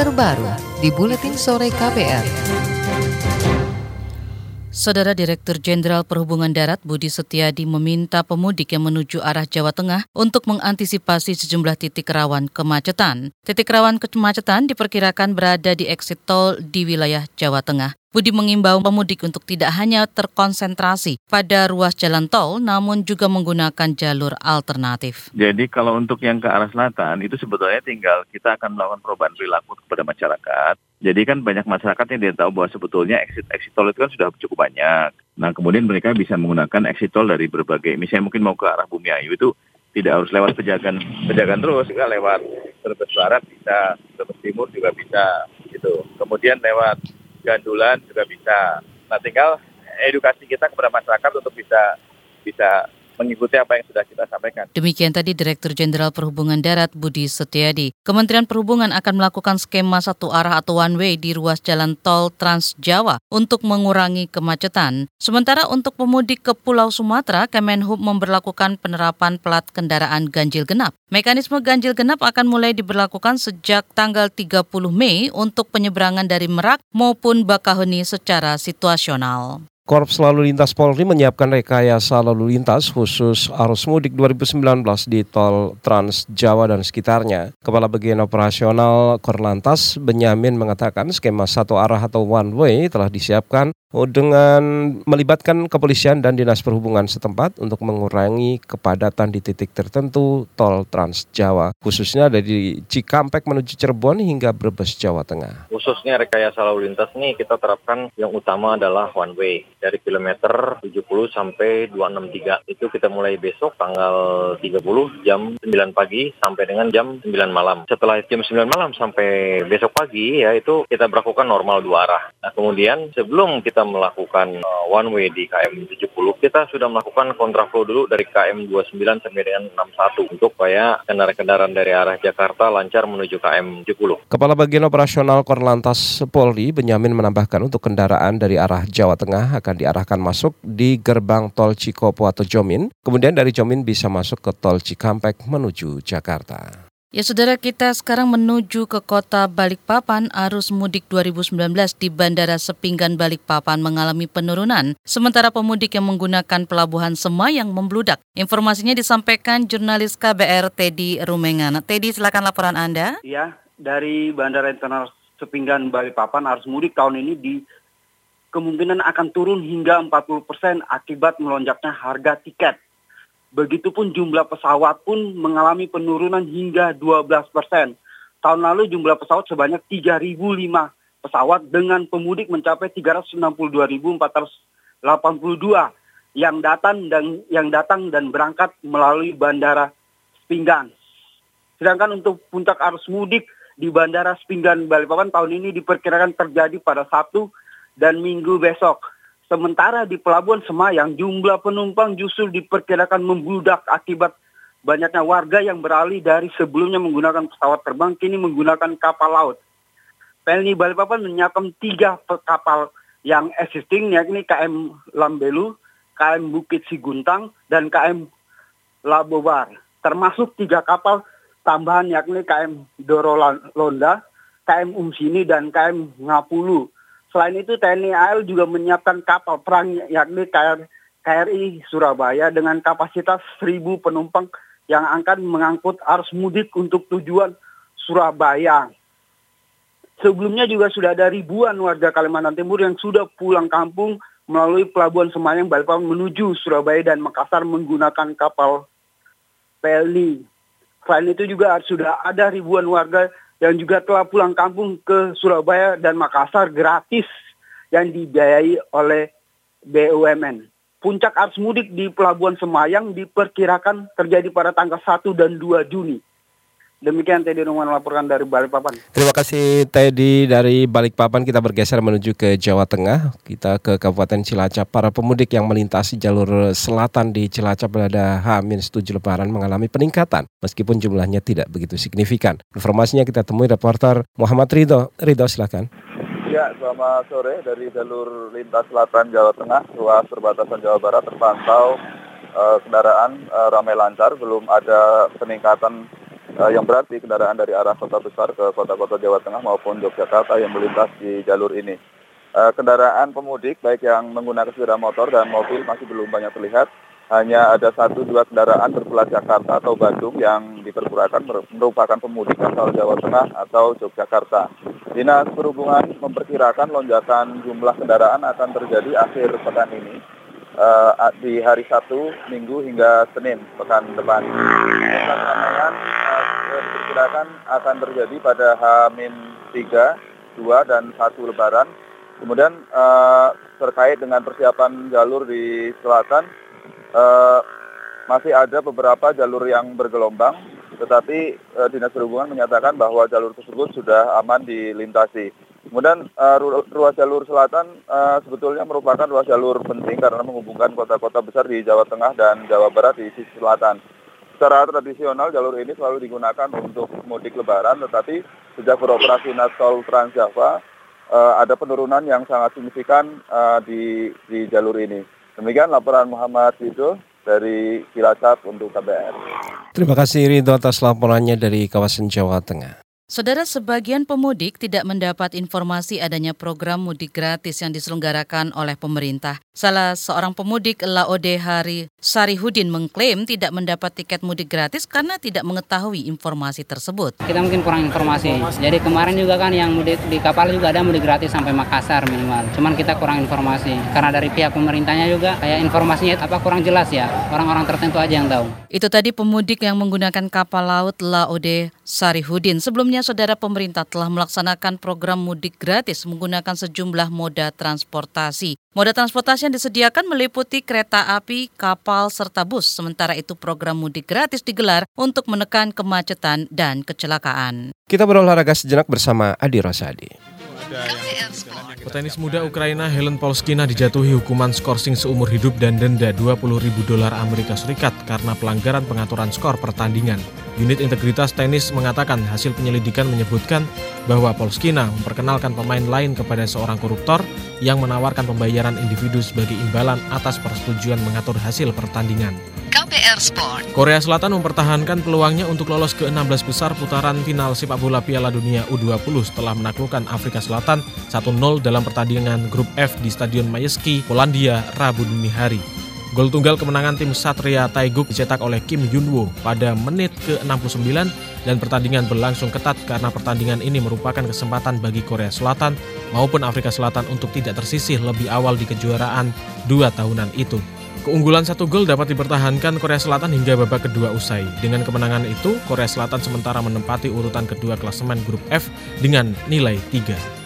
terbaru di Buletin Sore KPR. Saudara Direktur Jenderal Perhubungan Darat Budi Setiadi meminta pemudik yang menuju arah Jawa Tengah untuk mengantisipasi sejumlah titik rawan kemacetan. Titik rawan kemacetan diperkirakan berada di exit tol di wilayah Jawa Tengah. Budi mengimbau pemudik untuk tidak hanya terkonsentrasi pada ruas jalan tol, namun juga menggunakan jalur alternatif. Jadi kalau untuk yang ke arah selatan itu sebetulnya tinggal kita akan melakukan perubahan perilaku kepada masyarakat. Jadi kan banyak masyarakat yang tidak tahu bahwa sebetulnya exit exit tol itu kan sudah cukup banyak. Nah kemudian mereka bisa menggunakan exit tol dari berbagai, misalnya mungkin mau ke arah Bumi Ayu itu tidak harus lewat pejagan pejagan terus, juga lewat Brebes Barat bisa, Brebes Timur juga bisa, gitu. Kemudian lewat gandulan juga bisa. Nah tinggal edukasi kita kepada masyarakat untuk bisa bisa mengikuti apa yang sudah kita sampaikan. Demikian tadi Direktur Jenderal Perhubungan Darat Budi Setiadi. Kementerian Perhubungan akan melakukan skema satu arah atau one way di ruas jalan tol Trans Jawa untuk mengurangi kemacetan. Sementara untuk pemudik ke Pulau Sumatera, Kemenhub memperlakukan penerapan plat kendaraan ganjil genap. Mekanisme ganjil genap akan mulai diberlakukan sejak tanggal 30 Mei untuk penyeberangan dari Merak maupun Bakahuni secara situasional. Korps Lalu Lintas Polri menyiapkan rekayasa lalu lintas khusus arus mudik 2019 di tol Trans Jawa dan sekitarnya. Kepala Bagian Operasional Korlantas Benyamin mengatakan skema satu arah atau one way telah disiapkan dengan melibatkan kepolisian dan dinas perhubungan setempat untuk mengurangi kepadatan di titik tertentu tol Trans Jawa, khususnya dari Cikampek menuju Cirebon hingga Brebes, Jawa Tengah. Khususnya rekayasa lalu lintas ini kita terapkan yang utama adalah one way dari kilometer 70 sampai 263. Itu kita mulai besok tanggal 30 jam 9 pagi sampai dengan jam 9 malam. Setelah jam 9 malam sampai besok pagi ya itu kita berlakukan normal dua arah. Nah kemudian sebelum kita melakukan uh, one way di KM 70, kita sudah melakukan kontraflow dulu dari KM 29 sampai dengan 61 untuk supaya kendaraan-kendaraan dari arah Jakarta lancar menuju KM 70. Kepala Bagian Operasional Korlantas Polri Benyamin menambahkan untuk kendaraan dari arah Jawa Tengah akan diarahkan masuk di gerbang tol Cikopo atau Jomin, kemudian dari Jomin bisa masuk ke tol Cikampek menuju Jakarta. Ya saudara kita sekarang menuju ke kota Balikpapan arus mudik 2019 di Bandara Sepinggan Balikpapan mengalami penurunan sementara pemudik yang menggunakan pelabuhan Semayang membludak. Informasinya disampaikan jurnalis KBR Teddy Rumengan. Teddy silakan laporan Anda. Ya, dari Bandara Internasional Sepinggan Balikpapan arus mudik tahun ini di kemungkinan akan turun hingga 40% akibat melonjaknya harga tiket. Begitupun jumlah pesawat pun mengalami penurunan hingga 12 persen. Tahun lalu jumlah pesawat sebanyak 3.005 pesawat dengan pemudik mencapai 362.482 yang datang dan yang datang dan berangkat melalui bandara Spinggan. Sedangkan untuk puncak arus mudik di bandara Spinggan Balikpapan tahun ini diperkirakan terjadi pada Sabtu dan Minggu besok. Sementara di Pelabuhan Semayang jumlah penumpang justru diperkirakan membludak akibat banyaknya warga yang beralih dari sebelumnya menggunakan pesawat terbang kini menggunakan kapal laut. Pelni Balikpapan menyiapkan tiga kapal yang existing yakni KM Lambelu, KM Bukit Siguntang, dan KM Labobar. Termasuk tiga kapal tambahan yakni KM Doro Londa, KM Umsini, dan KM Ngapulu Selain itu TNI AL juga menyiapkan kapal perang yakni KRI Surabaya dengan kapasitas 1000 penumpang yang akan mengangkut arus mudik untuk tujuan Surabaya. Sebelumnya juga sudah ada ribuan warga Kalimantan Timur yang sudah pulang kampung melalui Pelabuhan Semayang Balikpapan menuju Surabaya dan Makassar menggunakan kapal Pelni. Selain itu juga sudah ada ribuan warga yang juga telah pulang kampung ke Surabaya dan Makassar gratis yang dibiayai oleh BUMN. Puncak arus mudik di Pelabuhan Semayang diperkirakan terjadi pada tanggal 1 dan 2 Juni. Demikian Teddy Numan melaporkan dari Balikpapan. Terima kasih Teddy dari Balikpapan. Kita bergeser menuju ke Jawa Tengah. Kita ke Kabupaten Cilacap. Para pemudik yang melintasi jalur selatan di Cilacap pada H-7 Lebaran mengalami peningkatan. Meskipun jumlahnya tidak begitu signifikan. Informasinya kita temui reporter Muhammad Ridho. Ridho silakan. Ya, selamat sore dari jalur lintas selatan Jawa Tengah, ruas perbatasan Jawa Barat terpantau uh, kendaraan uh, ramai lancar, belum ada peningkatan uh, yang berarti kendaraan dari arah kota besar ke kota-kota Jawa Tengah maupun Yogyakarta yang melintas di jalur ini. Uh, kendaraan pemudik baik yang menggunakan sepeda motor dan mobil masih belum banyak terlihat. Hanya ada satu dua kendaraan berplat Jakarta atau Bandung yang diperkirakan merupakan pemudik asal Jawa Tengah atau Yogyakarta. Dinas Perhubungan memperkirakan lonjakan jumlah kendaraan akan terjadi akhir pekan ini uh, di hari Sabtu, Minggu hingga Senin pekan depan. Diperkirakan akan terjadi pada H-3, 2 dan 1 Lebaran. Kemudian uh, terkait dengan persiapan jalur di selatan, uh, masih ada beberapa jalur yang bergelombang, tetapi uh, Dinas Perhubungan menyatakan bahwa jalur tersebut sudah aman dilintasi. Kemudian uh, ruas jalur selatan uh, sebetulnya merupakan ruas jalur penting karena menghubungkan kota-kota besar di Jawa Tengah dan Jawa Barat di sisi selatan. Secara tradisional jalur ini selalu digunakan untuk mudik lebaran, tetapi sejak beroperasi Tol Trans Java uh, ada penurunan yang sangat signifikan uh, di, di jalur ini. Demikian laporan Muhammad Wido dari Cilacap untuk KBR. Terima kasih Ridho atas laporannya dari kawasan Jawa Tengah. Saudara sebagian pemudik tidak mendapat informasi adanya program mudik gratis yang diselenggarakan oleh pemerintah. Salah seorang pemudik Laode Hari Sarihudin mengklaim tidak mendapat tiket mudik gratis karena tidak mengetahui informasi tersebut. Kita mungkin kurang informasi. Jadi kemarin juga kan yang mudik di kapal juga ada mudik gratis sampai Makassar minimal. Cuman kita kurang informasi karena dari pihak pemerintahnya juga kayak informasinya apa kurang jelas ya. Orang-orang tertentu aja yang tahu. Itu tadi pemudik yang menggunakan kapal laut Laode Sarihudin. Sebelumnya saudara pemerintah telah melaksanakan program mudik gratis menggunakan sejumlah moda transportasi. Moda transportasi yang disediakan meliputi kereta api, kapal, serta bus. Sementara itu program mudik gratis digelar untuk menekan kemacetan dan kecelakaan. Kita berolahraga sejenak bersama Adi Rosadi. Petenis muda Ukraina Helen Polskina dijatuhi hukuman skorsing seumur hidup dan denda 20 ribu dolar Amerika Serikat karena pelanggaran pengaturan skor pertandingan. Unit Integritas Tenis mengatakan hasil penyelidikan menyebutkan bahwa Polskina memperkenalkan pemain lain kepada seorang koruptor yang menawarkan pembayaran individu sebagai imbalan atas persetujuan mengatur hasil pertandingan. KPR Sport. Korea Selatan mempertahankan peluangnya untuk lolos ke 16 besar putaran final sepak bola Piala Dunia U20 setelah menaklukkan Afrika Selatan 1-0 dalam pertandingan grup F di Stadion Mayeski, Polandia, Rabu dini hari. Gol tunggal kemenangan tim Satria Taeguk dicetak oleh Kim Yunwo pada menit ke-69 dan pertandingan berlangsung ketat karena pertandingan ini merupakan kesempatan bagi Korea Selatan maupun Afrika Selatan untuk tidak tersisih lebih awal di kejuaraan dua tahunan itu. Keunggulan satu gol dapat dipertahankan Korea Selatan hingga babak kedua usai. Dengan kemenangan itu, Korea Selatan sementara menempati urutan kedua klasemen grup F dengan nilai 3.